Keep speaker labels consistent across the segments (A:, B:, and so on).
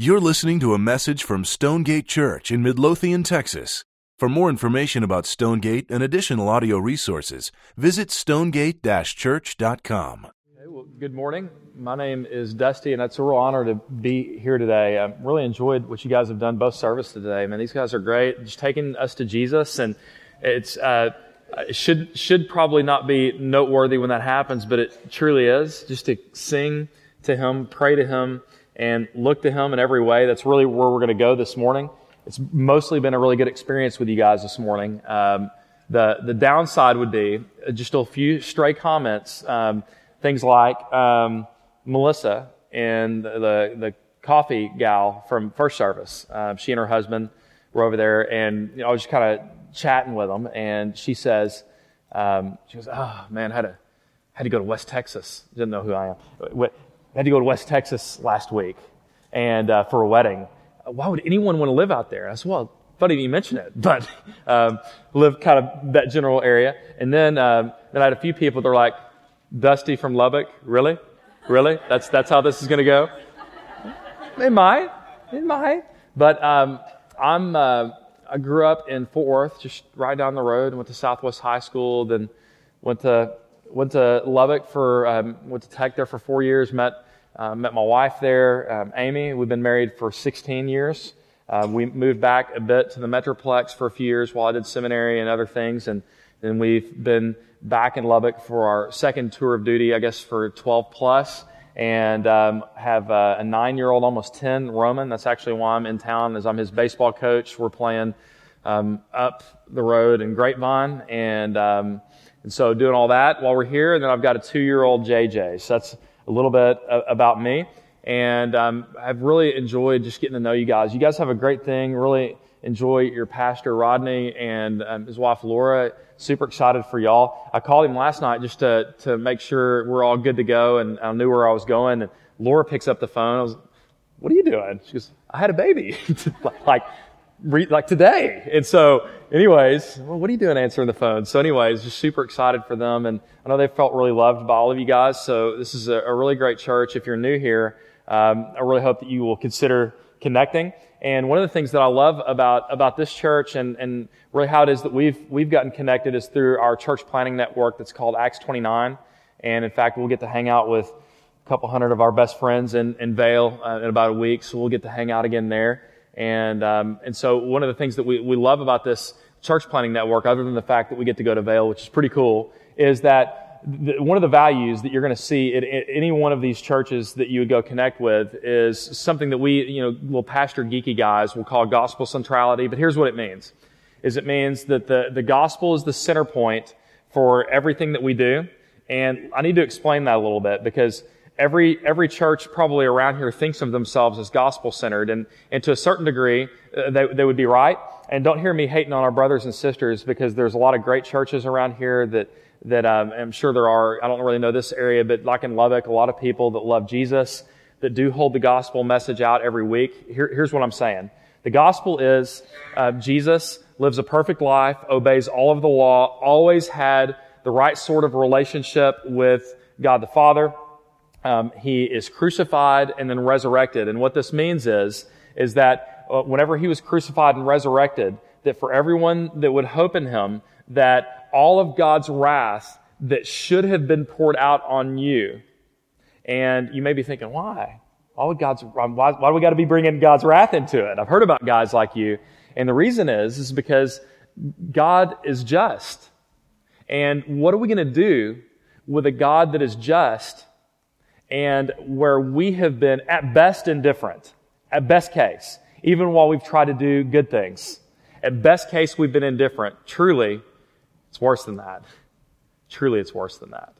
A: You're listening to a message from Stonegate Church in Midlothian, Texas. For more information about Stonegate and additional audio resources, visit stonegate church.com.
B: Okay, well, good morning. My name is Dusty, and it's a real honor to be here today. I really enjoyed what you guys have done both services today. Man, these guys are great. Just taking us to Jesus, and it's uh, it should should probably not be noteworthy when that happens, but it truly is. Just to sing to Him, pray to Him and look to Him in every way. That's really where we're going to go this morning. It's mostly been a really good experience with you guys this morning. Um, the the downside would be just a few stray comments, um, things like um, Melissa and the the coffee gal from first service. Uh, she and her husband were over there, and you know, I was just kind of chatting with them, and she says, um, she goes, "Oh man, I had to had to go to West Texas. Didn't know who I am. I had to go to West Texas last week and uh, for a wedding. Why would anyone want to live out there? I said, well, funny you mention it, but um, live kind of that general area. And then um, then I had a few people that were like, Dusty from Lubbock, really, really? That's that's how this is going to go. It might, it might. But um, I'm uh, I grew up in Fort Worth, just right down the road. And went to Southwest High School, then went to went to Lubbock for um, went to Tech there for four years. Met uh, met my wife there, um, Amy. We've been married for 16 years. Uh, we moved back a bit to the Metroplex for a few years while I did seminary and other things, and then we've been back in Lubbock for our second tour of duty, I guess for 12 plus, and um, have uh, a nine-year-old, almost 10, Roman. That's actually why I'm in town, as I'm his baseball coach. We're playing um, up the road in Grapevine, and um, and so doing all that while we're here, and then I've got a two-year-old JJ. So that's a little bit about me. And um, I've really enjoyed just getting to know you guys. You guys have a great thing. Really enjoy your pastor Rodney and um, his wife Laura. Super excited for y'all. I called him last night just to to make sure we're all good to go, and I knew where I was going. And Laura picks up the phone. I was, "What are you doing?" She goes, "I had a baby." like like today. And so, anyways, well, what are you doing answering the phone? So, anyways, just super excited for them. And I know they felt really loved by all of you guys. So, this is a, a really great church. If you're new here, um, I really hope that you will consider connecting. And one of the things that I love about, about this church and, and really how it is that we've, we've gotten connected is through our church planting network that's called Acts 29. And in fact, we'll get to hang out with a couple hundred of our best friends in, in Vail uh, in about a week. So we'll get to hang out again there. And, um, and so one of the things that we, we love about this church planting network, other than the fact that we get to go to Vail, which is pretty cool, is that one of the values that you're going to see at, at, any one of these churches that you would go connect with is something that we, you know, little pastor geeky guys will call gospel centrality. But here's what it means: is it means that the, the gospel is the center point for everything that we do. And I need to explain that a little bit because every, every church probably around here thinks of themselves as gospel centered. And, and to a certain degree, uh, they, they would be right. And don't hear me hating on our brothers and sisters because there's a lot of great churches around here that, that um, I'm sure there are. I don't really know this area, but like in Lubbock, a lot of people that love Jesus, that do hold the gospel message out every week. Here, here's what I'm saying. The gospel is uh, Jesus lives a perfect life, obeys all of the law, always had the right sort of relationship with God the Father, um, he is crucified and then resurrected. And what this means is, is that uh, whenever he was crucified and resurrected, that for everyone that would hope in him, that all of God's wrath that should have been poured out on you. And you may be thinking, why? Why would God's, why, why do we got to be bringing God's wrath into it? I've heard about guys like you. And the reason is, is because God is just. And what are we going to do with a God that is just and where we have been at best indifferent, at best case, even while we've tried to do good things. At best case, we've been indifferent. Truly, it's worse than that. Truly, it's worse than that.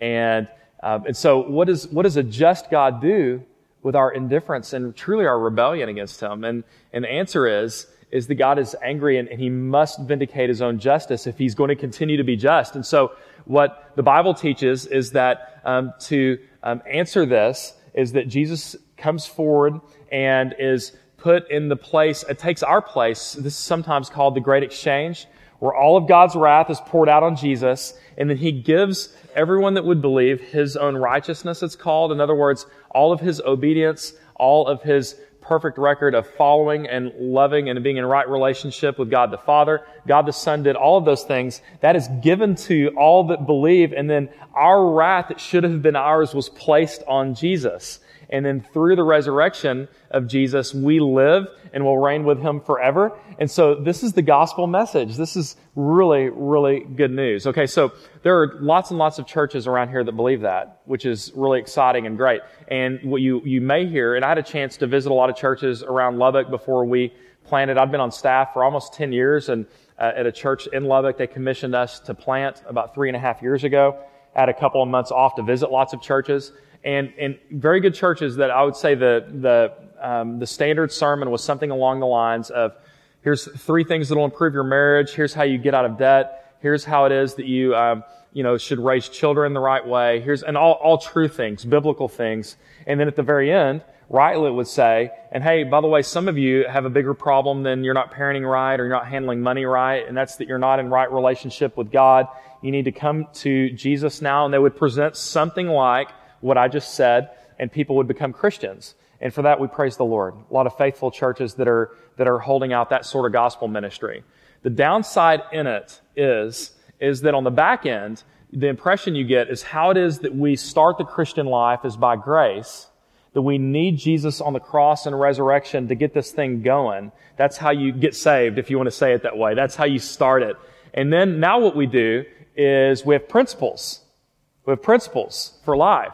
B: And, um, and so what, is, what does a just God do with our indifference and truly our rebellion against Him? And, and the answer is, is that God is angry and, and, he must vindicate his own justice if he's going to continue to be just. And so what the Bible teaches is that um, to um, answer this is that Jesus comes forward and is put in the place, it takes our place. This is sometimes called the Great Exchange, where all of God's wrath is poured out on Jesus, and then he gives everyone that would believe his own righteousness, it's called. In other words, all of his obedience, all of his perfect record of following and loving and being in right relationship with God the Father. God the Son did all of those things. That is given to all that believe. And then our wrath that should have been ours was placed on Jesus. And then through the resurrection of Jesus, we live and will reign with him forever. And so this is the gospel message. This is really, really good news. Okay, so there are lots and lots of churches around here that believe that, which is really exciting and great. And what you, you may hear, and I had a chance to visit a lot of churches around Lubbock before we planted. I've been on staff for almost 10 years and uh, at a church in Lubbock, they commissioned us to plant about three and a half years ago. Had a couple of months off to visit lots of churches and, and very good churches that I would say the, the, um, the standard sermon was something along the lines of, here's three things that will improve your marriage. Here's how you get out of debt. Here's how it is that you, um, you know, should raise children the right way. Here's, and all, all true things, biblical things. And then at the very end, rightly would say, and hey, by the way, some of you have a bigger problem than you're not parenting right or you're not handling money right, and that's that you're not in right relationship with God. You need to come to Jesus now, and they would present something like what I just said, and people would become Christians. And for that, we praise the Lord. A lot of faithful churches that are, that are holding out that sort of gospel ministry. The downside in it is, is that on the back end, the impression you get is how it is that we start the Christian life is by grace, that we need Jesus on the cross and resurrection to get this thing going. That's how you get saved, if you want to say it that way. That's how you start it. And then now what we do is we have principles. We have principles for life.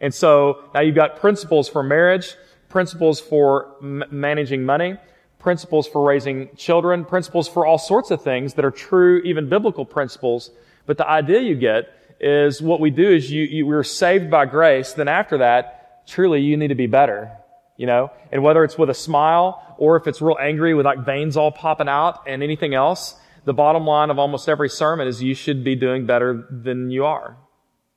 B: And so now you've got principles for marriage, principles for m- managing money, principles for raising children, principles for all sorts of things that are true, even biblical principles. But the idea you get is what we do is you, you we're saved by grace. Then after that, truly you need to be better, you know? And whether it's with a smile or if it's real angry with like veins all popping out and anything else, the bottom line of almost every sermon is you should be doing better than you are,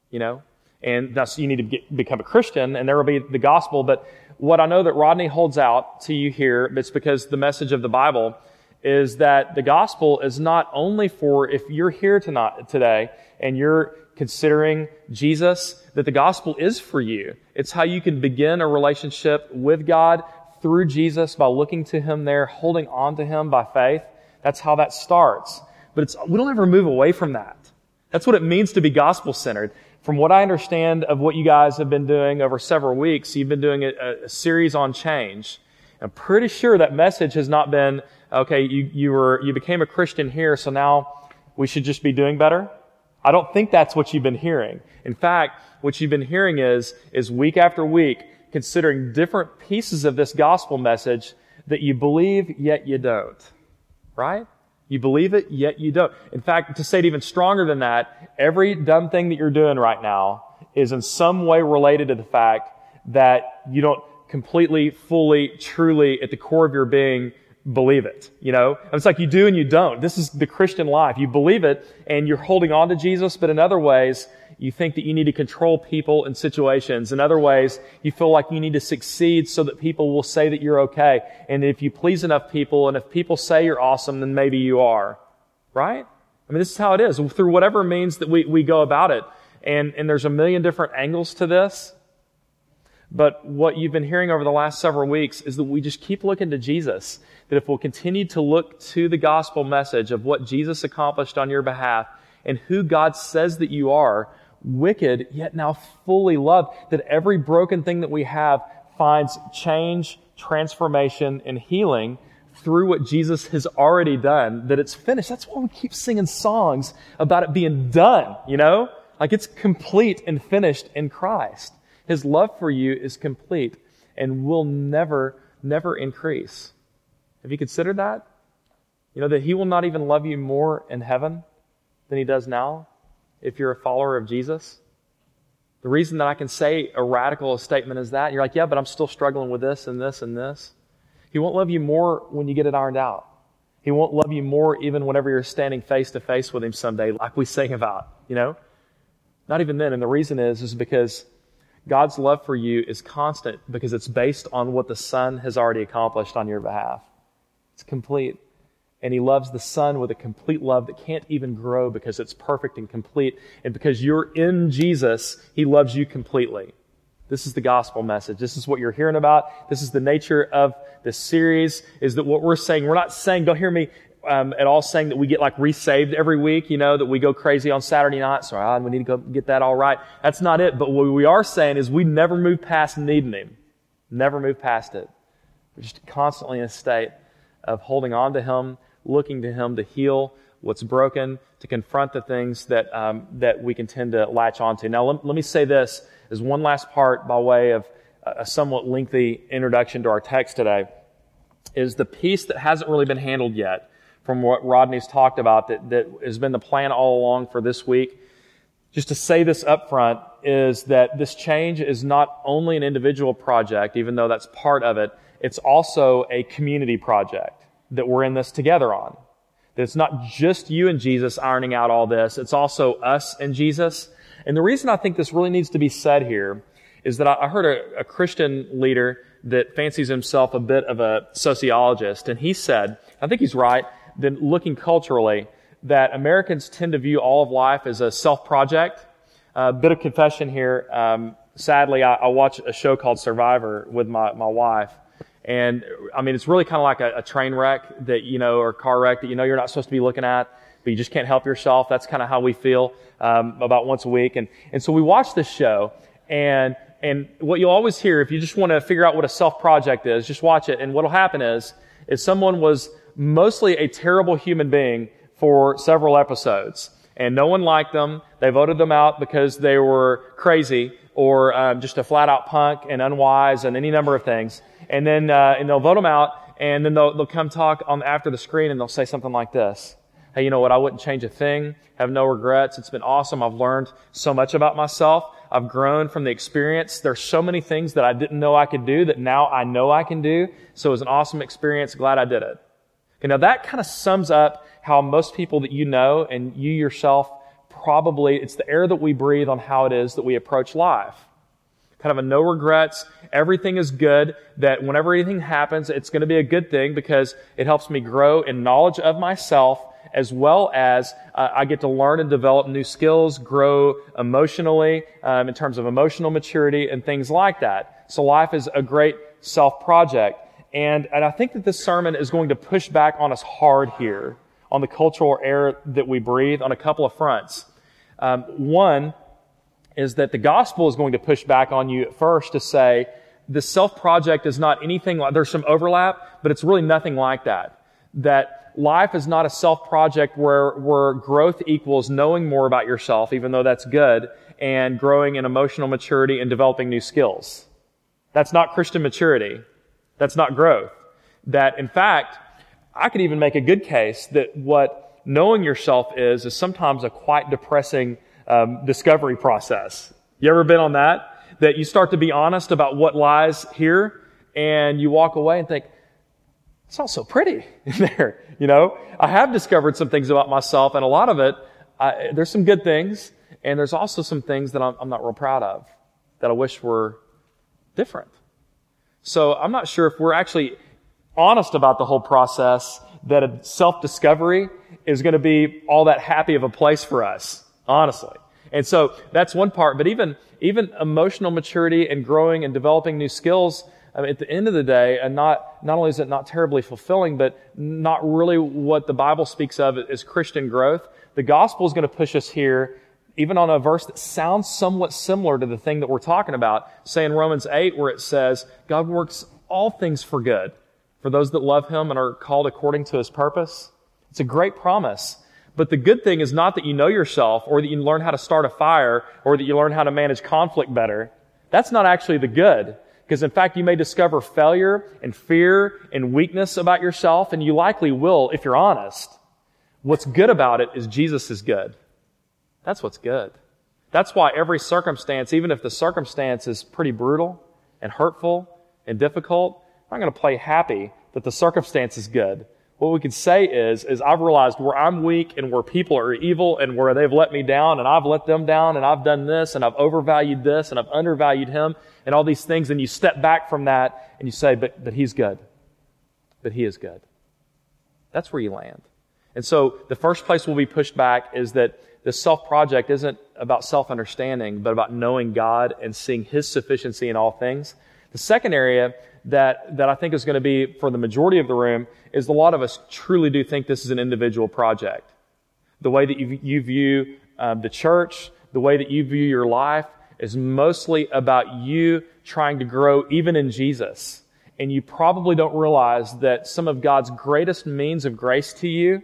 B: you know? And thus you need to get, become a Christian, and there will be the gospel. But what I know that Rodney holds out to you here, it's because the message of the Bible is that the gospel is not only for if you're here tonight, today and you're considering Jesus, that the gospel is for you. It's how you can begin a relationship with God through Jesus by looking to Him there, holding on to Him by faith. That's how that starts. But it's, we don't ever move away from that. That's what it means to be gospel centered. From what I understand of what you guys have been doing over several weeks, you've been doing a, a series on change. I'm pretty sure that message has not been, okay, you, you were, you became a Christian here, so now we should just be doing better. I don't think that's what you've been hearing. In fact, what you've been hearing is, is week after week, considering different pieces of this gospel message that you believe, yet you don't. Right? You believe it, yet you don't. In fact, to say it even stronger than that, every dumb thing that you're doing right now is in some way related to the fact that you don't completely, fully, truly, at the core of your being, believe it. You know? It's like you do and you don't. This is the Christian life. You believe it and you're holding on to Jesus, but in other ways, you think that you need to control people and situations. In other ways, you feel like you need to succeed so that people will say that you're okay. And if you please enough people, and if people say you're awesome, then maybe you are. Right? I mean, this is how it is. Through whatever means that we, we go about it. And, and there's a million different angles to this. But what you've been hearing over the last several weeks is that we just keep looking to Jesus. That if we'll continue to look to the gospel message of what Jesus accomplished on your behalf and who God says that you are, wicked, yet now fully loved, that every broken thing that we have finds change, transformation, and healing through what Jesus has already done, that it's finished. That's why we keep singing songs about it being done, you know? Like it's complete and finished in Christ. His love for you is complete and will never, never increase. Have you considered that? You know, that He will not even love you more in heaven than He does now? If you're a follower of Jesus. The reason that I can say a radical statement is that, you're like, yeah, but I'm still struggling with this and this and this. He won't love you more when you get it ironed out. He won't love you more even whenever you're standing face to face with him someday, like we sing about, you know? Not even then. And the reason is, is because God's love for you is constant because it's based on what the Son has already accomplished on your behalf. It's complete and he loves the Son with a complete love that can't even grow because it's perfect and complete. And because you're in Jesus, he loves you completely. This is the gospel message. This is what you're hearing about. This is the nature of this series is that what we're saying, we're not saying, don't hear me um, at all saying that we get like resaved every week, you know, that we go crazy on Saturday night. So ah, we need to go get that all right. That's not it. But what we are saying is we never move past needing Him. Never move past it. We're just constantly in a state of holding on to Him, looking to Him to heal what's broken, to confront the things that, um, that we can tend to latch onto. Now, let, let me say this as one last part by way of a somewhat lengthy introduction to our text today is the piece that hasn't really been handled yet from what Rodney's talked about that, that has been the plan all along for this week. Just to say this up front is that this change is not only an individual project, even though that's part of it, it's also a community project that we're in this together on. That it's not just you and Jesus ironing out all this, it's also us and Jesus. And the reason I think this really needs to be said here is that I heard a, a Christian leader that fancies himself a bit of a sociologist, and he said, I think he's right, that looking culturally, that Americans tend to view all of life as a self project. A uh, bit of confession here. Um, sadly, I, I watch a show called Survivor with my, my wife. And I mean, it's really kind of like a, a, train wreck that, you know, or car wreck that you know you're not supposed to be looking at, but you just can't help yourself. That's kind of how we feel um, about once a week. And, and so we watch this show, and, and what you'll always hear, if you just want to figure out what a self project is, just watch it. And what'll happen is, is someone was mostly a terrible human being for several episodes. And no one liked them. They voted them out because they were crazy or um, just a flat out punk and unwise and any number of things. And then uh, and they'll vote them out, and then they'll, they'll come talk on after the screen, and they'll say something like this: "Hey, you know what? I wouldn't change a thing. Have no regrets. It's been awesome. I've learned so much about myself. I've grown from the experience. There's so many things that I didn't know I could do that now I know I can do. So it was an awesome experience. Glad I did it." Okay, now that kind of sums up how most people that you know and you yourself probably, it's the air that we breathe on how it is that we approach life. Kind of a no regrets, everything is good, that whenever anything happens, it's going to be a good thing because it helps me grow in knowledge of myself as well as uh, I get to learn and develop new skills, grow emotionally um, in terms of emotional maturity and things like that. So life is a great self project. And, and I think that this sermon is going to push back on us hard here on the cultural air that we breathe on a couple of fronts. Um, one is that the gospel is going to push back on you at first to say the self project is not anything like, there's some overlap, but it's really nothing like that. That life is not a self project where, where growth equals knowing more about yourself, even though that's good, and growing in emotional maturity and developing new skills. That's not Christian maturity. That's not growth. That, in fact, I could even make a good case that what knowing yourself is, is sometimes a quite depressing um, discovery process. You ever been on that? That you start to be honest about what lies here, and you walk away and think, it's all so pretty in there. You know, I have discovered some things about myself, and a lot of it, I, there's some good things, and there's also some things that I'm, I'm not real proud of that I wish were different. So I'm not sure if we're actually honest about the whole process that a self-discovery is going to be all that happy of a place for us, honestly. And so that's one part. But even, even emotional maturity and growing and developing new skills, I mean, at the end of the day, and not, not only is it not terribly fulfilling, but not really what the Bible speaks of as Christian growth. The gospel is going to push us here even on a verse that sounds somewhat similar to the thing that we're talking about, say in Romans 8, where it says, God works all things for good for those that love Him and are called according to His purpose. It's a great promise. But the good thing is not that you know yourself or that you learn how to start a fire or that you learn how to manage conflict better. That's not actually the good. Because in fact, you may discover failure and fear and weakness about yourself, and you likely will if you're honest. What's good about it is Jesus is good. That's what's good. That's why every circumstance, even if the circumstance is pretty brutal and hurtful and difficult, I'm not going to play happy that the circumstance is good. What we can say is, is I've realized where I'm weak and where people are evil and where they've let me down and I've let them down and I've done this and I've overvalued this and I've undervalued him and all these things. And you step back from that and you say, but, but he's good. But he is good. That's where you land. And so the first place we'll be pushed back is that the self project isn't about self understanding, but about knowing God and seeing His sufficiency in all things. The second area that, that I think is going to be for the majority of the room is a lot of us truly do think this is an individual project. The way that you, you view um, the church, the way that you view your life is mostly about you trying to grow even in Jesus. And you probably don't realize that some of God's greatest means of grace to you,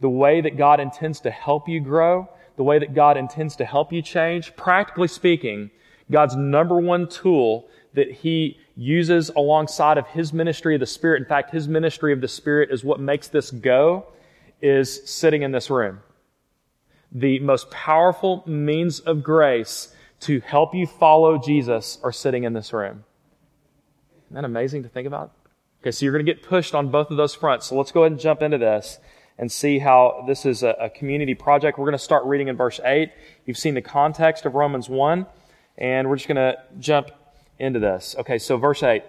B: the way that God intends to help you grow, the way that God intends to help you change, practically speaking, God's number one tool that He uses alongside of His ministry of the Spirit. In fact, His ministry of the Spirit is what makes this go, is sitting in this room. The most powerful means of grace to help you follow Jesus are sitting in this room. Isn't that amazing to think about? Okay, so you're going to get pushed on both of those fronts. So let's go ahead and jump into this and see how this is a, community project. We're going to start reading in verse 8. You've seen the context of Romans 1, and we're just going to jump into this. Okay, so verse 8.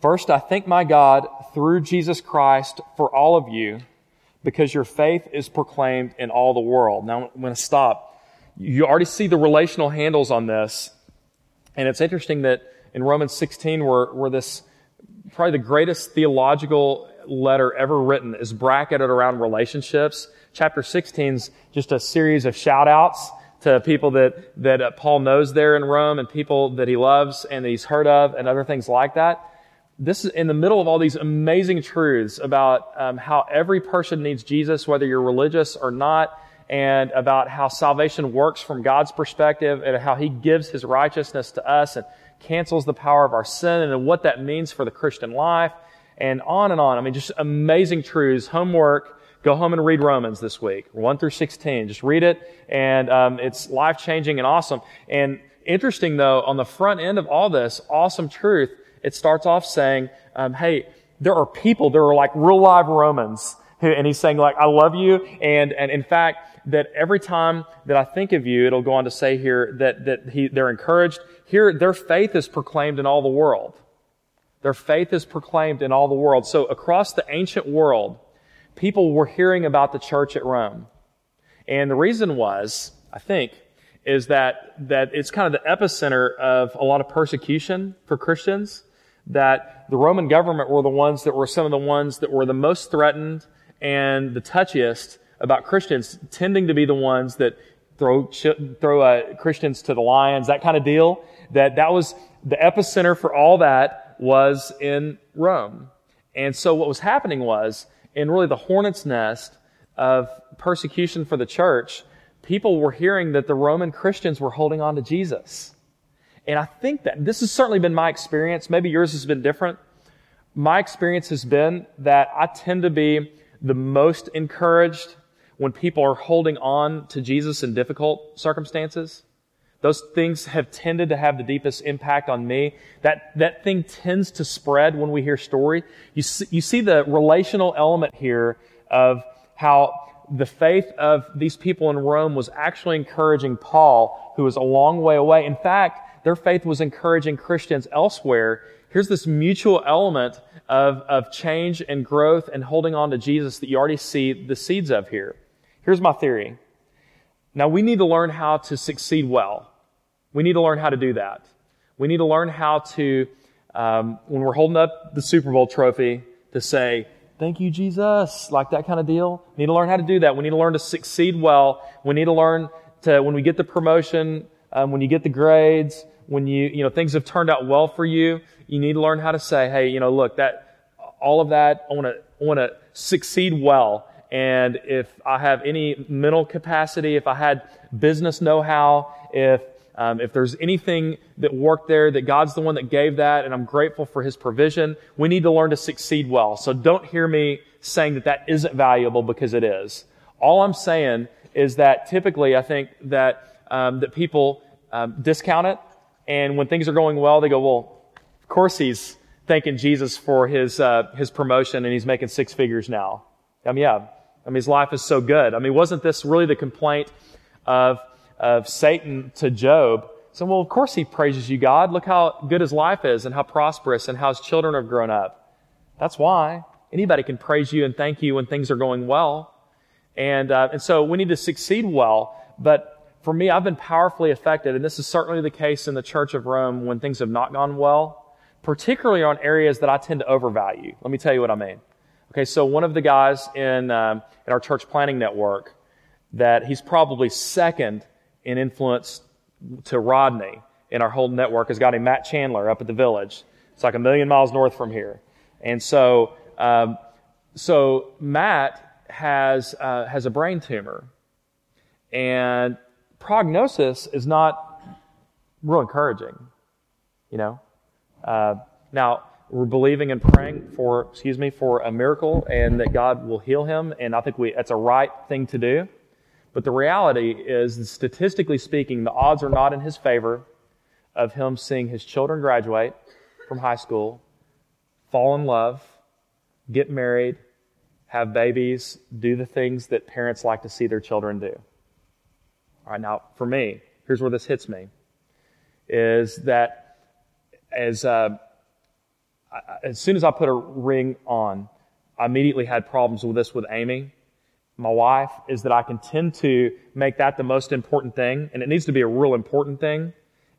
B: First, I thank my God through Jesus Christ for all of you because your faith is proclaimed in all the world. Now, I'm going to stop. You already see the relational handles on this. And it's interesting that in Romans 16, where, where this, probably the greatest theological letter ever written is bracketed around relationships. Chapter 16 is just a series of shout outs to people that, that uh, Paul knows there in Rome and people that he loves and that he's heard of and other things like that. This is in the middle of all these amazing truths about um, how every person needs Jesus, whether you're religious or not, and about how salvation works from God's perspective and how he gives his righteousness to us and cancels the power of our sin and what that means for the Christian life and on and on. I mean, just amazing truths. Homework Go home and read Romans this week, 1 through 16. Just read it, and um, it's life changing and awesome. And interesting, though, on the front end of all this awesome truth, it starts off saying, um, hey, there are people, there are like real live Romans. Who, and he's saying, like, I love you. And, and in fact, that every time that I think of you, it'll go on to say here that, that he, they're encouraged. Here, their faith is proclaimed in all the world. Their faith is proclaimed in all the world. So across the ancient world, people were hearing about the church at Rome. And the reason was, I think, is that, that it's kind of the epicenter of a lot of persecution for Christians. That the Roman government were the ones that were some of the ones that were the most threatened and the touchiest about Christians, tending to be the ones that throw, throw uh, Christians to the lions, that kind of deal. That that was the epicenter for all that was in Rome. And so what was happening was in really the hornet's nest of persecution for the church, people were hearing that the Roman Christians were holding on to Jesus. And I think that this has certainly been my experience. Maybe yours has been different. My experience has been that I tend to be the most encouraged when people are holding on to Jesus in difficult circumstances. Those things have tended to have the deepest impact on me. That, that thing tends to spread when we hear story. You see, you see the relational element here of how the faith of these people in Rome was actually encouraging Paul, who was a long way away. In fact, their faith was encouraging Christians elsewhere. Here's this mutual element of, of change and growth and holding on to Jesus that you already see the seeds of here. Here's my theory. Now we need to learn how to succeed well. We need to learn how to do that. We need to learn how to, um, when we're holding up the Super Bowl trophy, to say, Thank you, Jesus, like that kind of deal. We need to learn how to do that. We need to learn to succeed well. We need to learn to, when we get the promotion, um, when you get the grades, when you, you know, things have turned out well for you, you need to learn how to say, hey, you know, look, that, all of that, I want to, I want to succeed well. And if I have any mental capacity, if I had business know-how, if um, if there's anything that worked there, that God's the one that gave that, and I'm grateful for His provision, we need to learn to succeed well. So don't hear me saying that that isn't valuable because it is. All I'm saying is that typically I think that um, that people um, discount it, and when things are going well, they go, "Well, of course he's thanking Jesus for his uh, his promotion, and he's making six figures now." I mean, yeah, I mean his life is so good. I mean, wasn't this really the complaint of of Satan to Job. So, well, of course he praises you, God. Look how good his life is and how prosperous and how his children have grown up. That's why. Anybody can praise you and thank you when things are going well. And, uh, and so we need to succeed well. But for me, I've been powerfully affected, and this is certainly the case in the Church of Rome when things have not gone well, particularly on areas that I tend to overvalue. Let me tell you what I mean. Okay, so one of the guys in, um, in our church planting network that he's probably second in influence to Rodney in our whole network is a Matt Chandler up at the village. It's like a million miles north from here. And so, um, so Matt has, uh, has a brain tumor. And prognosis is not real encouraging, you know? Uh, now, we're believing and praying for, excuse me, for a miracle and that God will heal him. And I think we, that's a right thing to do. But the reality is, statistically speaking, the odds are not in his favor of him seeing his children graduate from high school, fall in love, get married, have babies, do the things that parents like to see their children do. All right, now for me, here's where this hits me is that as, uh, as soon as I put a ring on, I immediately had problems with this with Amy my wife is that I can tend to make that the most important thing, and it needs to be a real important thing.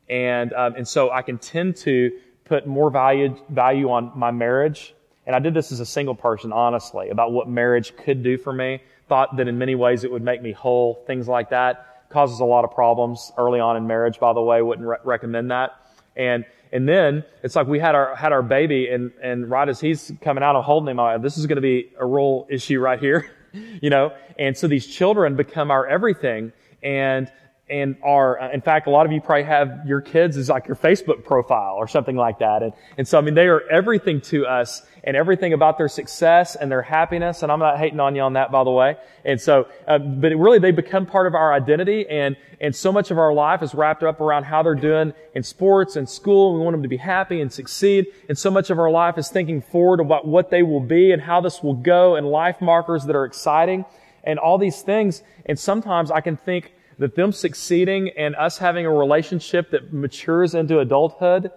B: And um, and so I can tend to put more value value on my marriage. And I did this as a single person, honestly, about what marriage could do for me. Thought that in many ways it would make me whole, things like that. Causes a lot of problems early on in marriage, by the way. Wouldn't re- recommend that. And and then it's like we had our had our baby, and and right as he's coming out, I'm holding him. I'm like, this is going to be a real issue right here. you know? And so these children become our everything. And and are, in fact, a lot of you probably have your kids as like your Facebook profile or something like that. And, and so, I mean, they are everything to us and everything about their success and their happiness. And I'm not hating on you on that, by the way. And so, uh, but really they become part of our identity and, and so much of our life is wrapped up around how they're doing in sports and school. We want them to be happy and succeed. And so much of our life is thinking forward about what they will be and how this will go and life markers that are exciting and all these things. And sometimes I can think, that them succeeding and us having a relationship that matures into adulthood,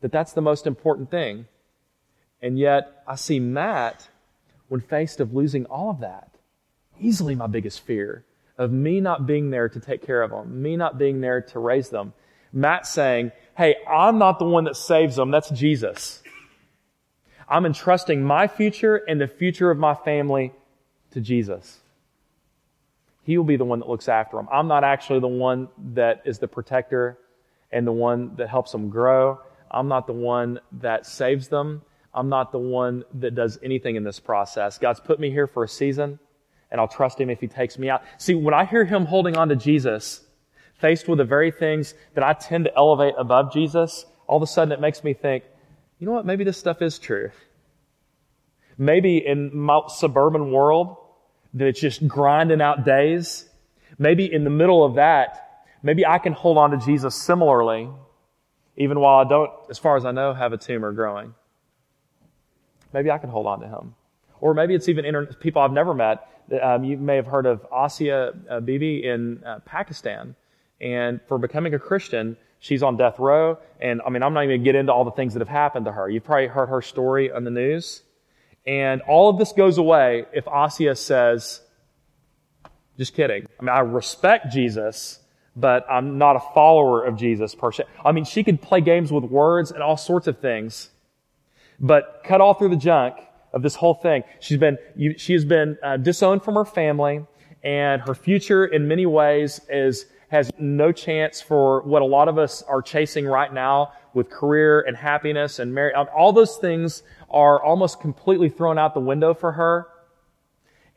B: that that's the most important thing. And yet, I see Matt, when faced of losing all of that, easily my biggest fear of me not being there to take care of them, me not being there to raise them. Matt saying, Hey, I'm not the one that saves them, that's Jesus. I'm entrusting my future and the future of my family to Jesus. He will be the one that looks after them. I'm not actually the one that is the protector and the one that helps them grow. I'm not the one that saves them. I'm not the one that does anything in this process. God's put me here for a season, and I'll trust Him if He takes me out. See, when I hear Him holding on to Jesus, faced with the very things that I tend to elevate above Jesus, all of a sudden it makes me think, you know what? Maybe this stuff is true. Maybe in my suburban world, that it's just grinding out days. Maybe in the middle of that, maybe I can hold on to Jesus similarly, even while I don't, as far as I know, have a tumor growing. Maybe I can hold on to him. Or maybe it's even inter- people I've never met. Um, you may have heard of Asia uh, Bibi in uh, Pakistan. And for becoming a Christian, she's on death row. And I mean, I'm not even going to get into all the things that have happened to her. You've probably heard her story on the news. And all of this goes away if Asia says, just kidding. I mean, I respect Jesus, but I'm not a follower of Jesus per se. I mean, she could play games with words and all sorts of things, but cut all through the junk of this whole thing. She's been, she has been uh, disowned from her family, and her future in many ways is, has no chance for what a lot of us are chasing right now with career and happiness and marriage. Um, all those things are almost completely thrown out the window for her.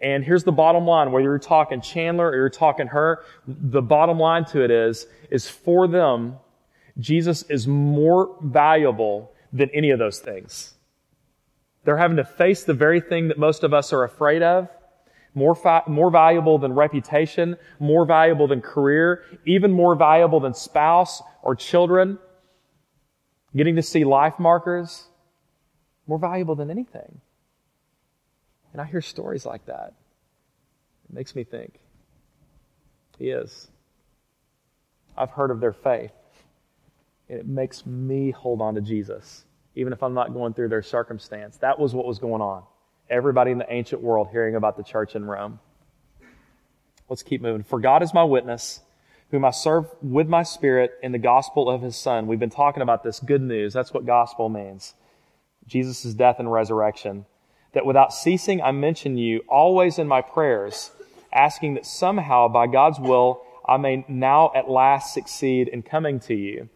B: And here's the bottom line, whether you're talking Chandler or you're talking her, the bottom line to it is, is for them, Jesus is more valuable than any of those things. They're having to face the very thing that most of us are afraid of. More, fa- more valuable than reputation, more valuable than career, even more valuable than spouse or children. Getting to see life markers more valuable than anything. And I hear stories like that. It makes me think. He is. I've heard of their faith. And it makes me hold on to Jesus, even if I'm not going through their circumstance. That was what was going on. everybody in the ancient world hearing about the church in Rome. Let's keep moving. For God is my witness, whom I serve with my spirit in the gospel of his Son. We've been talking about this good news. That's what gospel means. Jesus' death and resurrection. That without ceasing, I mention you always in my prayers, asking that somehow, by God's will, I may now at last succeed in coming to you.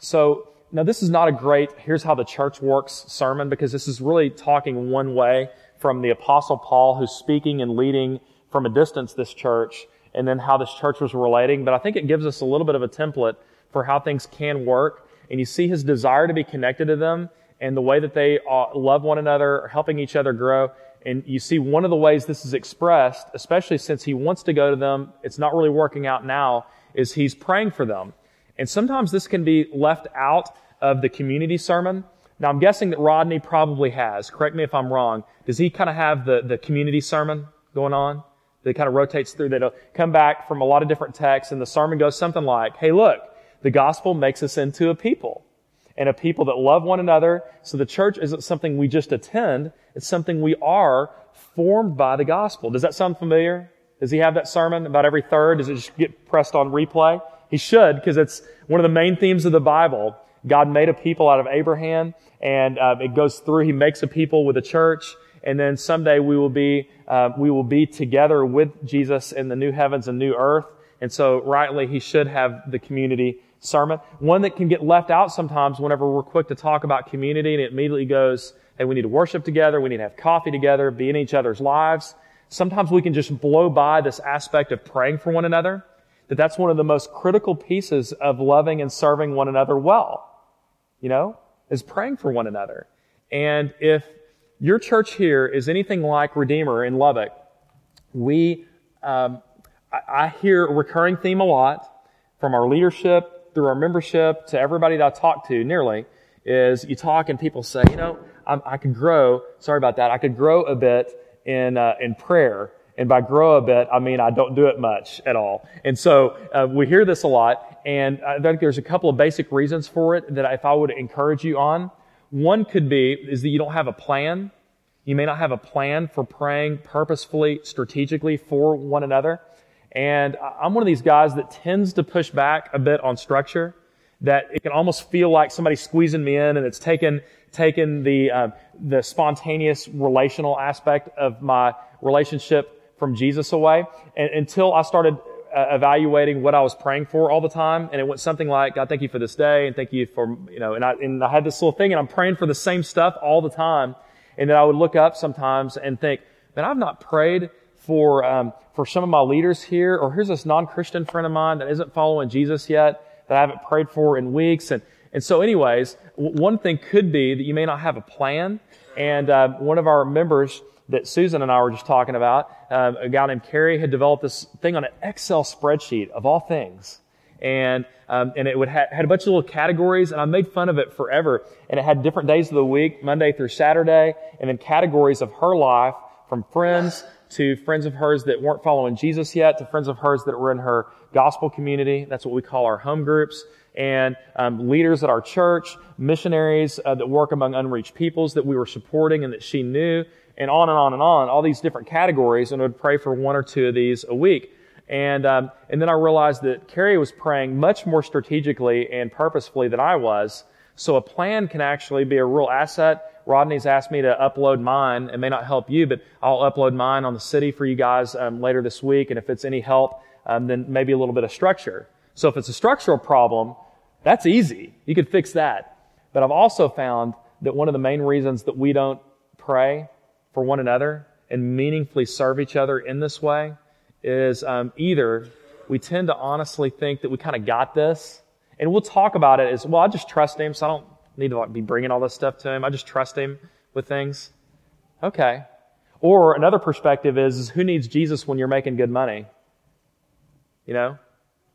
B: So, now this is not a great, here's how the church works sermon, because this is really talking one way from the apostle Paul, who's speaking and leading from a distance this church, and then how this church was relating. But I think it gives us a little bit of a template for how things can work. And you see his desire to be connected to them and the way that they uh, love one another, helping each other grow. And you see one of the ways this is expressed, especially since he wants to go to them, it's not really working out now, is he's praying for them. And sometimes this can be left out of the community sermon. Now I'm guessing that Rodney probably has. Correct me if I'm wrong. Does he kind of have the, the community sermon going on? That kind of rotates through, that'll come back from a lot of different texts and the sermon goes something like, hey look, the gospel makes us into a people and a people that love one another. So the church isn't something we just attend. It's something we are formed by the gospel. Does that sound familiar? Does he have that sermon about every third? Does it just get pressed on replay? He should, because it's one of the main themes of the Bible. God made a people out of Abraham, and uh, it goes through. He makes a people with a church, and then someday we will be uh, we will be together with Jesus in the new heavens and new earth. And so, rightly, he should have the community sermon. One that can get left out sometimes whenever we're quick to talk about community and it immediately goes, hey, we need to worship together, we need to have coffee together, be in each other's lives. Sometimes we can just blow by this aspect of praying for one another, that that's one of the most critical pieces of loving and serving one another well. You know, is praying for one another. And if your church here is anything like Redeemer in Lubbock, we, um, I, I hear a recurring theme a lot from our leadership through our membership to everybody that I talk to nearly is you talk and people say, you know, I'm, i could grow. Sorry about that. I could grow a bit in uh, in prayer. And by grow a bit, I mean I don't do it much at all. And so uh, we hear this a lot, and I think there's a couple of basic reasons for it that if I would encourage you on, one could be is that you don't have a plan. You may not have a plan for praying purposefully, strategically for one another. And I'm one of these guys that tends to push back a bit on structure, that it can almost feel like somebody squeezing me in and it's taken, taken the, uh, the spontaneous relational aspect of my relationship from Jesus away. And until I started uh, evaluating what I was praying for all the time, and it went something like, God, thank you for this day, and thank you for, you know, and I, and I had this little thing, and I'm praying for the same stuff all the time, and then I would look up sometimes and think, man, I've not prayed for um, for some of my leaders here, or here's this non-Christian friend of mine that isn't following Jesus yet that I haven't prayed for in weeks, and and so, anyways, one thing could be that you may not have a plan. And uh, one of our members that Susan and I were just talking about, uh, a guy named Kerry, had developed this thing on an Excel spreadsheet of all things. And, um, and it would ha- had a bunch of little categories, and I made fun of it forever. And it had different days of the week, Monday through Saturday, and then categories of her life from friends to friends of hers that weren't following Jesus yet, to friends of hers that were in her gospel community. That's what we call our home groups. And um, leaders at our church, missionaries uh, that work among unreached peoples that we were supporting and that she knew, and on and on and on, all these different categories, and I would pray for one or two of these a week. And um, and then I realized that Carrie was praying much more strategically and purposefully than I was. So a plan can actually be a real asset Rodney's asked me to upload mine. It may not help you, but I'll upload mine on the city for you guys um, later this week. And if it's any help, um, then maybe a little bit of structure. So if it's a structural problem, that's easy. You could fix that. But I've also found that one of the main reasons that we don't pray for one another and meaningfully serve each other in this way is um, either we tend to honestly think that we kind of got this, and we'll talk about it as well. I just trust him, so I don't need to like be bringing all this stuff to him. I just trust him with things. Okay. Or another perspective is, is who needs Jesus when you're making good money? You know?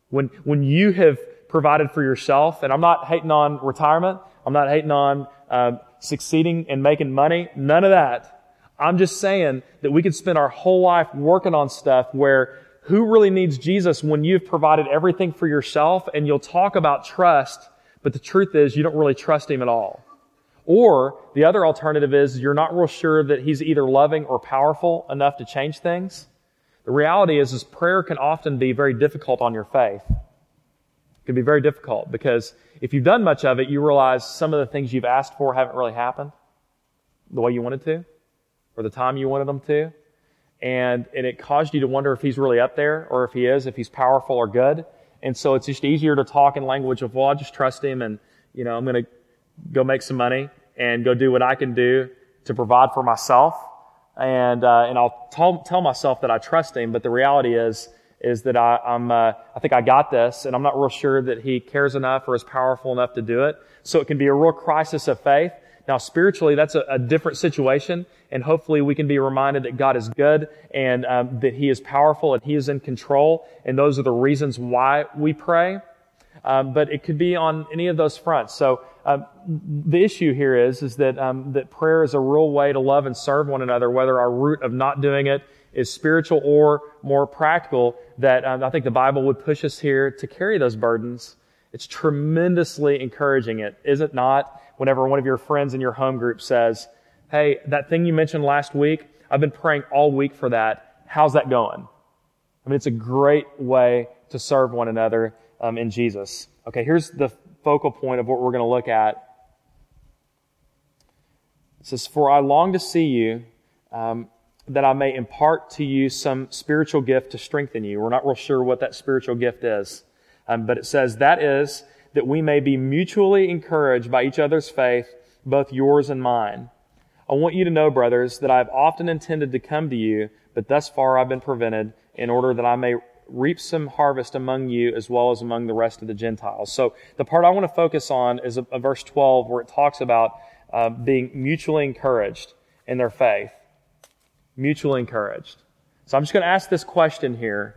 B: When, when you have provided for yourself, and I'm not hating on retirement, I'm not hating on uh, succeeding and making money, none of that. I'm just saying that we could spend our whole life working on stuff where who really needs Jesus when you've provided everything for yourself and you'll talk about trust but the truth is, you don't really trust Him at all. Or the other alternative is you're not real sure that he's either loving or powerful enough to change things. The reality is, is prayer can often be very difficult on your faith. It can be very difficult because if you've done much of it, you realize some of the things you've asked for haven't really happened the way you wanted to or the time you wanted them to. And, and it caused you to wonder if he's really up there or if he is, if he's powerful or good. And so it's just easier to talk in language of, well, I just trust him and, you know, I'm going to go make some money and go do what I can do to provide for myself. And, uh, and I'll tell, tell myself that I trust him. But the reality is, is that I, I'm, uh, I think I got this and I'm not real sure that he cares enough or is powerful enough to do it. So it can be a real crisis of faith. Now, spiritually, that's a, a different situation, and hopefully we can be reminded that God is good and um, that He is powerful and He is in control, and those are the reasons why we pray. Um, but it could be on any of those fronts. So um, the issue here is is that um, that prayer is a real way to love and serve one another, whether our root of not doing it is spiritual or more practical. That um, I think the Bible would push us here to carry those burdens. It's tremendously encouraging. It is it not? Whenever one of your friends in your home group says, Hey, that thing you mentioned last week, I've been praying all week for that. How's that going? I mean, it's a great way to serve one another um, in Jesus. Okay, here's the focal point of what we're going to look at. It says, For I long to see you, um, that I may impart to you some spiritual gift to strengthen you. We're not real sure what that spiritual gift is. Um, but it says, That is, that we may be mutually encouraged by each other's faith, both yours and mine. I want you to know, brothers, that I have often intended to come to you, but thus far I've been prevented, in order that I may reap some harvest among you as well as among the rest of the Gentiles. So the part I want to focus on is a, a verse 12 where it talks about uh, being mutually encouraged in their faith. Mutually encouraged. So I'm just going to ask this question here.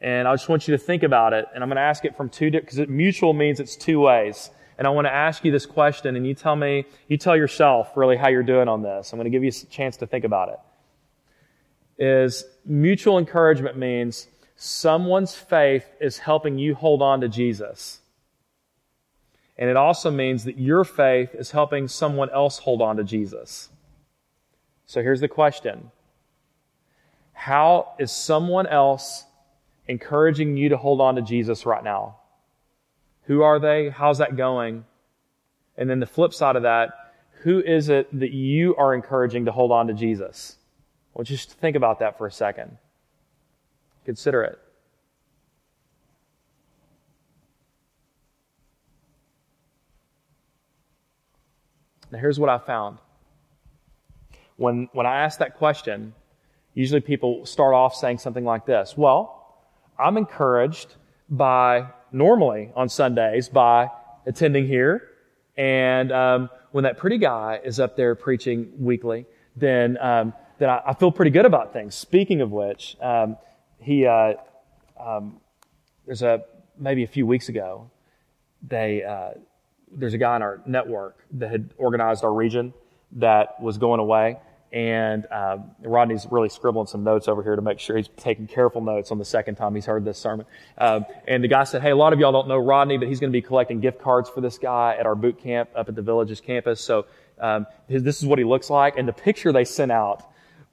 B: And I just want you to think about it. And I'm going to ask it from two, different, because mutual means it's two ways. And I want to ask you this question and you tell me, you tell yourself really how you're doing on this. I'm going to give you a chance to think about it. Is mutual encouragement means someone's faith is helping you hold on to Jesus. And it also means that your faith is helping someone else hold on to Jesus. So here's the question. How is someone else encouraging you to hold on to Jesus right now. Who are they? How's that going? And then the flip side of that, who is it that you are encouraging to hold on to Jesus? Well, just think about that for a second. Consider it. Now, here's what I found. When, when I ask that question, usually people start off saying something like this Well, I'm encouraged by normally on Sundays by attending here. And um, when that pretty guy is up there preaching weekly, then um, then I, I, feel pretty good about things. Speaking of which, um, he uh, um, there's a maybe a few weeks ago, they uh, there's a guy in our network that had organized our region that was going away, and um, Rodney's really scribbling some notes over here to make sure he's taking careful notes on the second time he's heard this sermon. Um, and the guy said, "Hey, a lot of y'all don't know Rodney, but he's going to be collecting gift cards for this guy at our boot camp up at the village's campus. So um, his, this is what he looks like." And the picture they sent out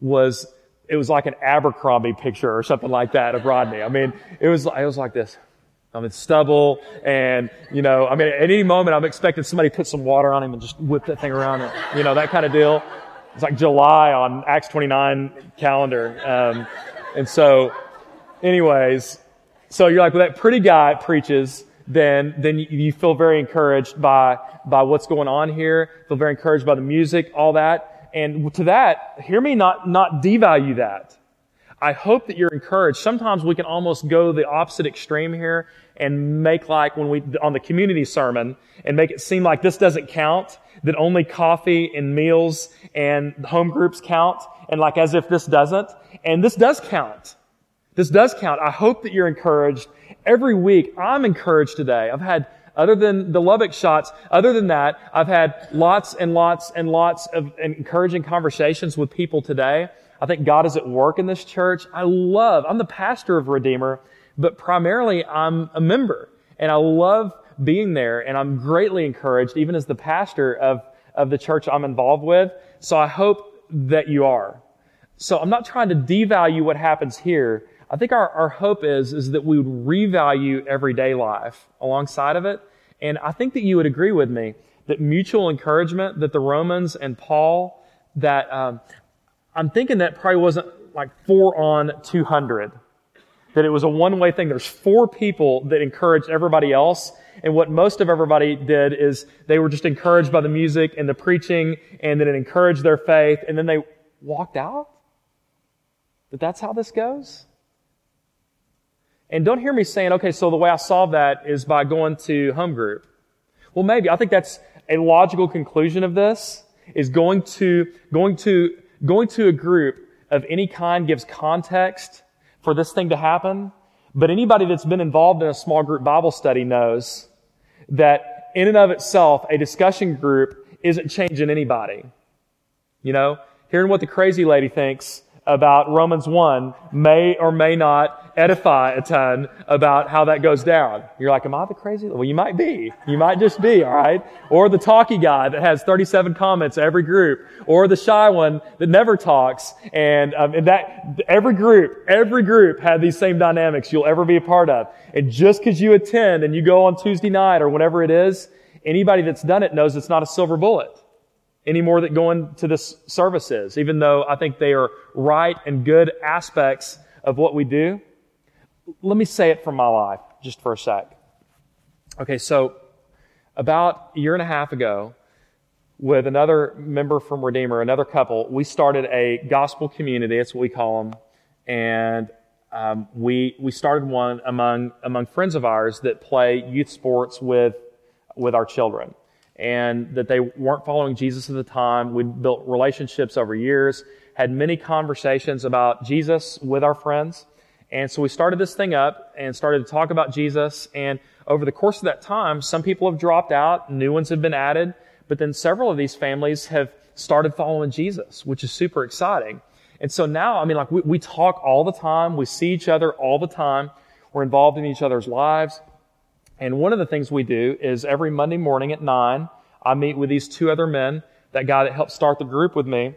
B: was it was like an Abercrombie picture or something like that of Rodney. I mean, it was it was like this. I mean, stubble, and you know, I mean, at any moment, I'm expecting somebody to put some water on him and just whip that thing around, and you know, that kind of deal. It's like July on Acts 29 calendar. Um, and so, anyways, so you're like, well, that pretty guy preaches, then, then you, you feel very encouraged by, by what's going on here, feel very encouraged by the music, all that. And to that, hear me not, not devalue that. I hope that you're encouraged. Sometimes we can almost go the opposite extreme here and make like when we, on the community sermon, and make it seem like this doesn't count that only coffee and meals and home groups count, and like as if this doesn't. And this does count. This does count. I hope that you're encouraged. Every week, I'm encouraged today. I've had, other than the Lubbock shots, other than that, I've had lots and lots and lots of encouraging conversations with people today. I think God is at work in this church. I love, I'm the pastor of Redeemer, but primarily I'm a member. And I love being there, and I'm greatly encouraged, even as the pastor, of, of the church I'm involved with. So I hope that you are. So I'm not trying to devalue what happens here. I think our, our hope is, is that we would revalue everyday life alongside of it. And I think that you would agree with me that mutual encouragement that the Romans and Paul, that um, I'm thinking that probably wasn't like four on 200. That it was a one way thing. There's four people that encouraged everybody else. And what most of everybody did is they were just encouraged by the music and the preaching and then it encouraged their faith and then they walked out. That that's how this goes? And don't hear me saying, okay, so the way I solve that is by going to home group. Well, maybe. I think that's a logical conclusion of this is going to, going to, going to a group of any kind gives context for this thing to happen. But anybody that's been involved in a small group Bible study knows that in and of itself, a discussion group isn't changing anybody. You know, hearing what the crazy lady thinks about Romans 1 may or may not edify a ton about how that goes down. You're like, am I the crazy? Well, you might be. You might just be, alright? Or the talky guy that has 37 comments every group. Or the shy one that never talks. And, um, and that, every group, every group had these same dynamics you'll ever be a part of. And just because you attend and you go on Tuesday night or whenever it is, anybody that's done it knows it's not a silver bullet any more that going to this service is, even though I think they are right and good aspects of what we do. Let me say it from my life just for a sec. Okay, so about a year and a half ago, with another member from Redeemer, another couple, we started a gospel community. That's what we call them. And um, we we started one among among friends of ours that play youth sports with with our children and that they weren't following Jesus at the time. We built relationships over years, had many conversations about Jesus with our friends. And so we started this thing up and started to talk about Jesus. And over the course of that time, some people have dropped out, new ones have been added, but then several of these families have started following Jesus, which is super exciting. And so now, I mean, like we, we talk all the time. We see each other all the time. We're involved in each other's lives. And one of the things we do is every Monday morning at nine, I meet with these two other men, that guy that helped start the group with me,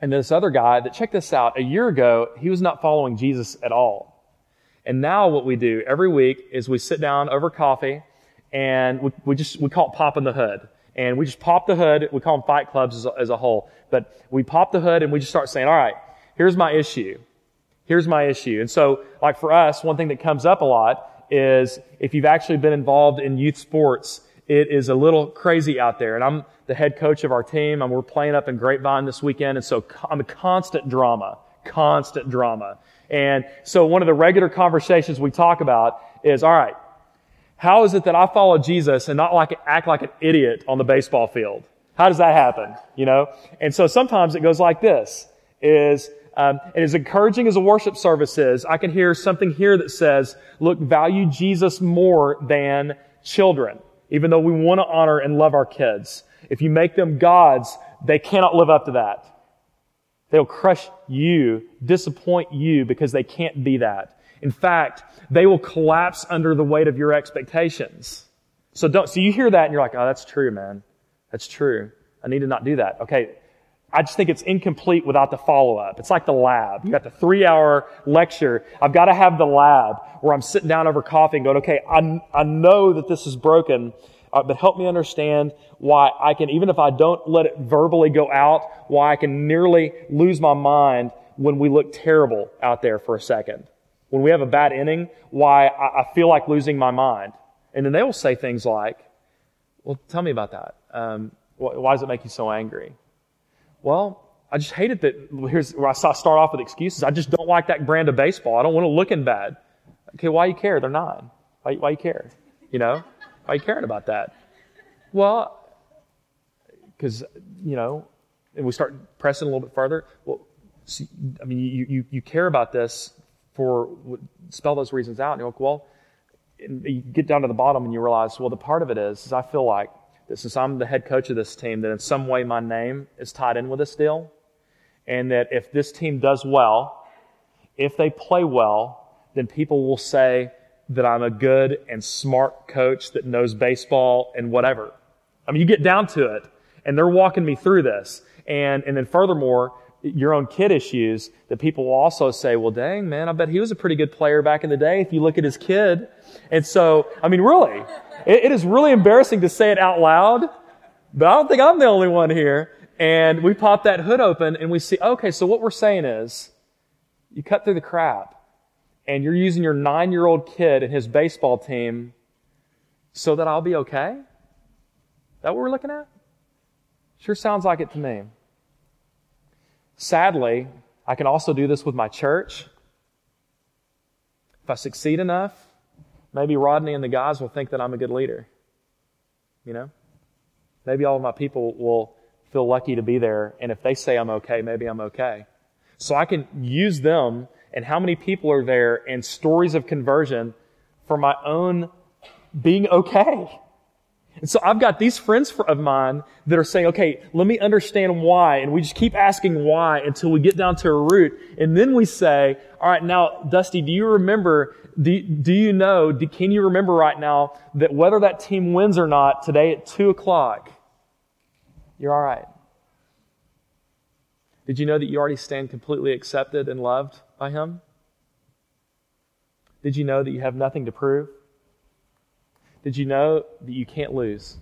B: and this other guy that, check this out, a year ago, he was not following Jesus at all. And now what we do every week is we sit down over coffee and we, we just, we call it popping the hood. And we just pop the hood. We call them fight clubs as a, as a whole. But we pop the hood and we just start saying, all right, here's my issue. Here's my issue. And so, like for us, one thing that comes up a lot is if you've actually been involved in youth sports, it is a little crazy out there. And I'm the head coach of our team, and we're playing up in Grapevine this weekend, and so I'm a constant drama, constant drama. And so one of the regular conversations we talk about is, all right, how is it that I follow Jesus and not like act like an idiot on the baseball field? How does that happen? You know? And so sometimes it goes like this, is um, and as encouraging as a worship service is, I can hear something here that says, look, value Jesus more than children, even though we want to honor and love our kids. If you make them gods, they cannot live up to that. They'll crush you, disappoint you because they can't be that. In fact, they will collapse under the weight of your expectations. So don't, so you hear that and you're like, oh, that's true, man. That's true. I need to not do that. Okay. I just think it's incomplete without the follow up. It's like the lab. You got the three hour lecture. I've got to have the lab where I'm sitting down over coffee and going, okay, I, I know that this is broken, uh, but help me understand why I can, even if I don't let it verbally go out, why I can nearly lose my mind when we look terrible out there for a second. When we have a bad inning, why I, I feel like losing my mind. And then they will say things like, well, tell me about that. Um, why, why does it make you so angry? Well, I just hated that. Here's where I start off with excuses. I just don't like that brand of baseball. I don't want it looking bad. Okay, why you care? They're nine. Why, why you care? You know, why you caring about that? Well, because you know, and we start pressing a little bit further. Well, see, I mean, you, you you care about this for spell those reasons out, and you're like, well, you get down to the bottom and you realize, well, the part of it is, is I feel like that since I'm the head coach of this team, that in some way my name is tied in with this deal. And that if this team does well, if they play well, then people will say that I'm a good and smart coach that knows baseball and whatever. I mean, you get down to it. And they're walking me through this. And, and then furthermore, your own kid issues that people will also say, well, dang, man, I bet he was a pretty good player back in the day if you look at his kid. And so, I mean, really, it, it is really embarrassing to say it out loud, but I don't think I'm the only one here. And we pop that hood open and we see, okay, so what we're saying is you cut through the crap and you're using your nine year old kid and his baseball team so that I'll be okay? Is That what we're looking at? Sure sounds like it to me. Sadly, I can also do this with my church. If I succeed enough, maybe Rodney and the guys will think that I'm a good leader. You know? Maybe all of my people will feel lucky to be there, and if they say I'm okay, maybe I'm okay. So I can use them and how many people are there and stories of conversion for my own being okay. And so I've got these friends of mine that are saying, okay, let me understand why. And we just keep asking why until we get down to a root. And then we say, all right, now, Dusty, do you remember, do, do you know, do, can you remember right now that whether that team wins or not today at two o'clock, you're all right? Did you know that you already stand completely accepted and loved by Him? Did you know that you have nothing to prove? Did you know that you can't lose?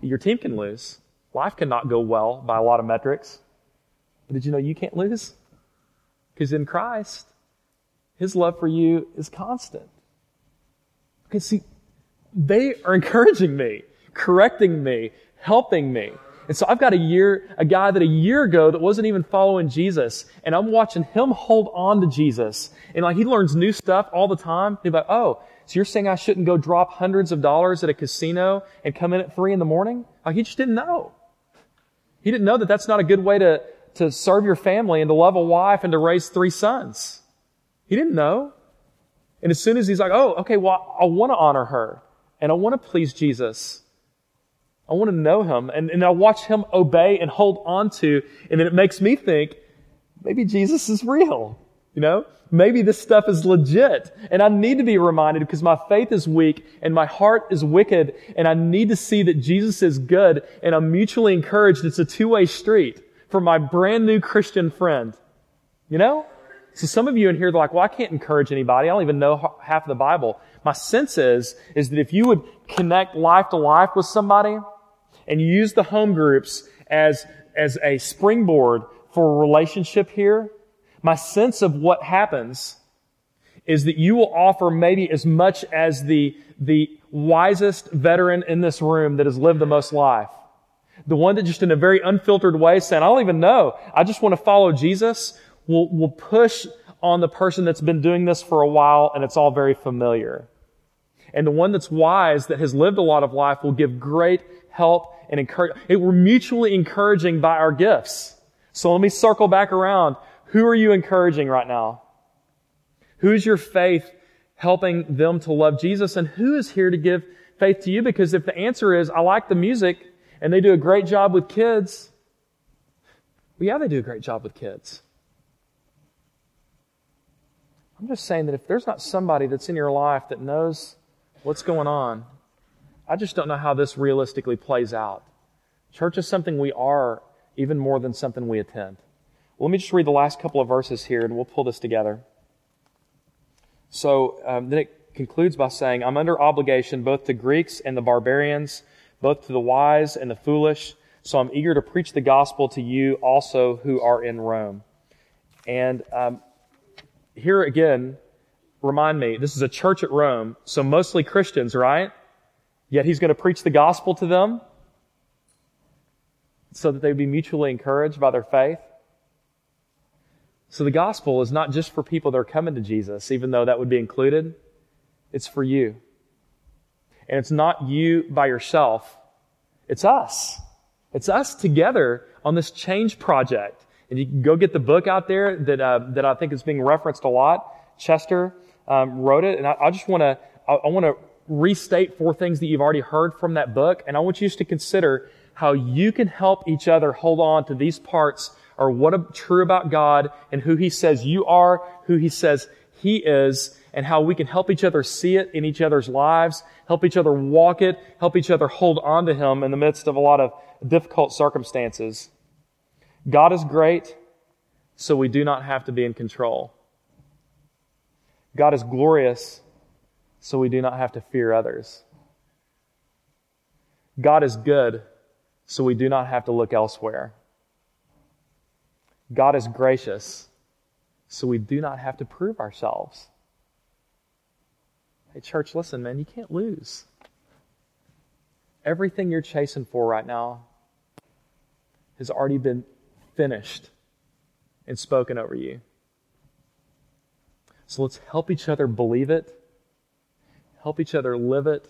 B: Your team can lose. Life cannot go well by a lot of metrics. But did you know you can't lose? Because in Christ, His love for you is constant. Okay, see, they are encouraging me, correcting me, helping me. And so I've got a year, a guy that a year ago that wasn't even following Jesus, and I'm watching him hold on to Jesus. And like he learns new stuff all the time. He's like, oh, so you're saying I shouldn't go drop hundreds of dollars at a casino and come in at three in the morning? Like he just didn't know. He didn't know that that's not a good way to, to serve your family and to love a wife and to raise three sons. He didn't know. And as soon as he's like, oh, okay, well, I want to honor her and I want to please Jesus. I want to know him and, and I watch him obey and hold on to. And then it makes me think, maybe Jesus is real. You know, maybe this stuff is legit and I need to be reminded because my faith is weak and my heart is wicked and I need to see that Jesus is good and I'm mutually encouraged. It's a two-way street for my brand new Christian friend. You know? So some of you in here are like, well, I can't encourage anybody. I don't even know half of the Bible. My sense is, is that if you would connect life to life with somebody and use the home groups as, as a springboard for a relationship here, my sense of what happens is that you will offer maybe as much as the, the wisest veteran in this room that has lived the most life. The one that just in a very unfiltered way saying, I don't even know. I just want to follow Jesus will, will push on the person that's been doing this for a while and it's all very familiar. And the one that's wise that has lived a lot of life will give great help and encourage. It, we're mutually encouraging by our gifts. So let me circle back around. Who are you encouraging right now? Who's your faith helping them to love Jesus? And who is here to give faith to you? Because if the answer is, I like the music and they do a great job with kids, well, yeah, they do a great job with kids. I'm just saying that if there's not somebody that's in your life that knows what's going on, I just don't know how this realistically plays out. Church is something we are even more than something we attend. Let me just read the last couple of verses here and we'll pull this together. So um, then it concludes by saying, I'm under obligation both to Greeks and the barbarians, both to the wise and the foolish. So I'm eager to preach the gospel to you also who are in Rome. And um, here again, remind me, this is a church at Rome, so mostly Christians, right? Yet he's going to preach the gospel to them so that they would be mutually encouraged by their faith. So the gospel is not just for people that are coming to Jesus, even though that would be included. It's for you. And it's not you by yourself. It's us. It's us together on this change project. And you can go get the book out there that, uh, that I think is being referenced a lot. Chester um, wrote it. And I, I just want to, I, I want to restate four things that you've already heard from that book. And I want you to consider how you can help each other hold on to these parts or what is true about God and who He says you are, who He says He is, and how we can help each other see it in each other's lives, help each other walk it, help each other hold on to Him in the midst of a lot of difficult circumstances. God is great, so we do not have to be in control. God is glorious, so we do not have to fear others. God is good, so we do not have to look elsewhere. God is gracious, so we do not have to prove ourselves. Hey, church, listen, man, you can't lose. Everything you're chasing for right now has already been finished and spoken over you. So let's help each other believe it, help each other live it,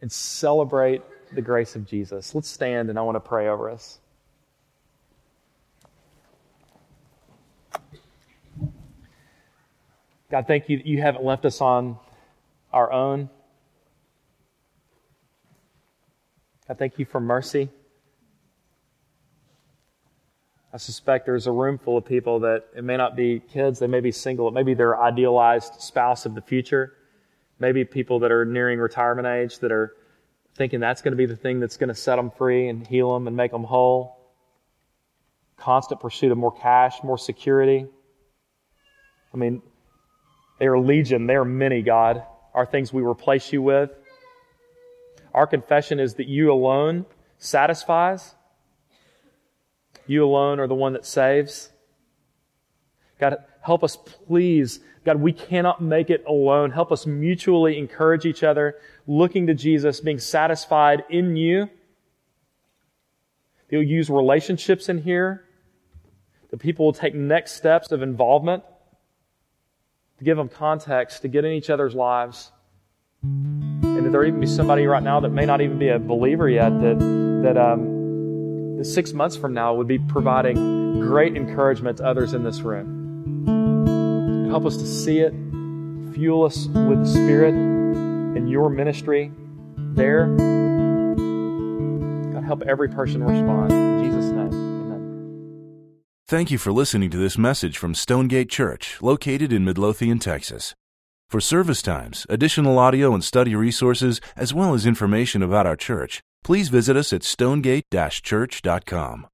B: and celebrate the grace of Jesus. Let's stand and I want to pray over us. God, thank you that you haven't left us on our own. God, thank you for mercy. I suspect there's a room full of people that it may not be kids, they may be single, it may be their idealized spouse of the future, maybe people that are nearing retirement age that are thinking that's going to be the thing that's going to set them free and heal them and make them whole. Constant pursuit of more cash, more security. I mean, they are legion, they are many, God, are things we replace you with. Our confession is that you alone satisfies. You alone are the one that saves. God, help us, please. God, we cannot make it alone. Help us mutually encourage each other, looking to Jesus, being satisfied in you. You'll use relationships in here. The people will take next steps of involvement to give them context, to get in each other's lives. And that there even be somebody right now that may not even be a believer yet that, that, um, six months from now would be providing great encouragement to others in this room. Help us to see it, fuel us with the Spirit in your ministry there. God, help every person respond. Jesus'.
A: Thank you for listening to this message from Stonegate Church, located in Midlothian, Texas. For service times, additional audio and study resources, as well as information about our church, please visit us at stonegate-church.com.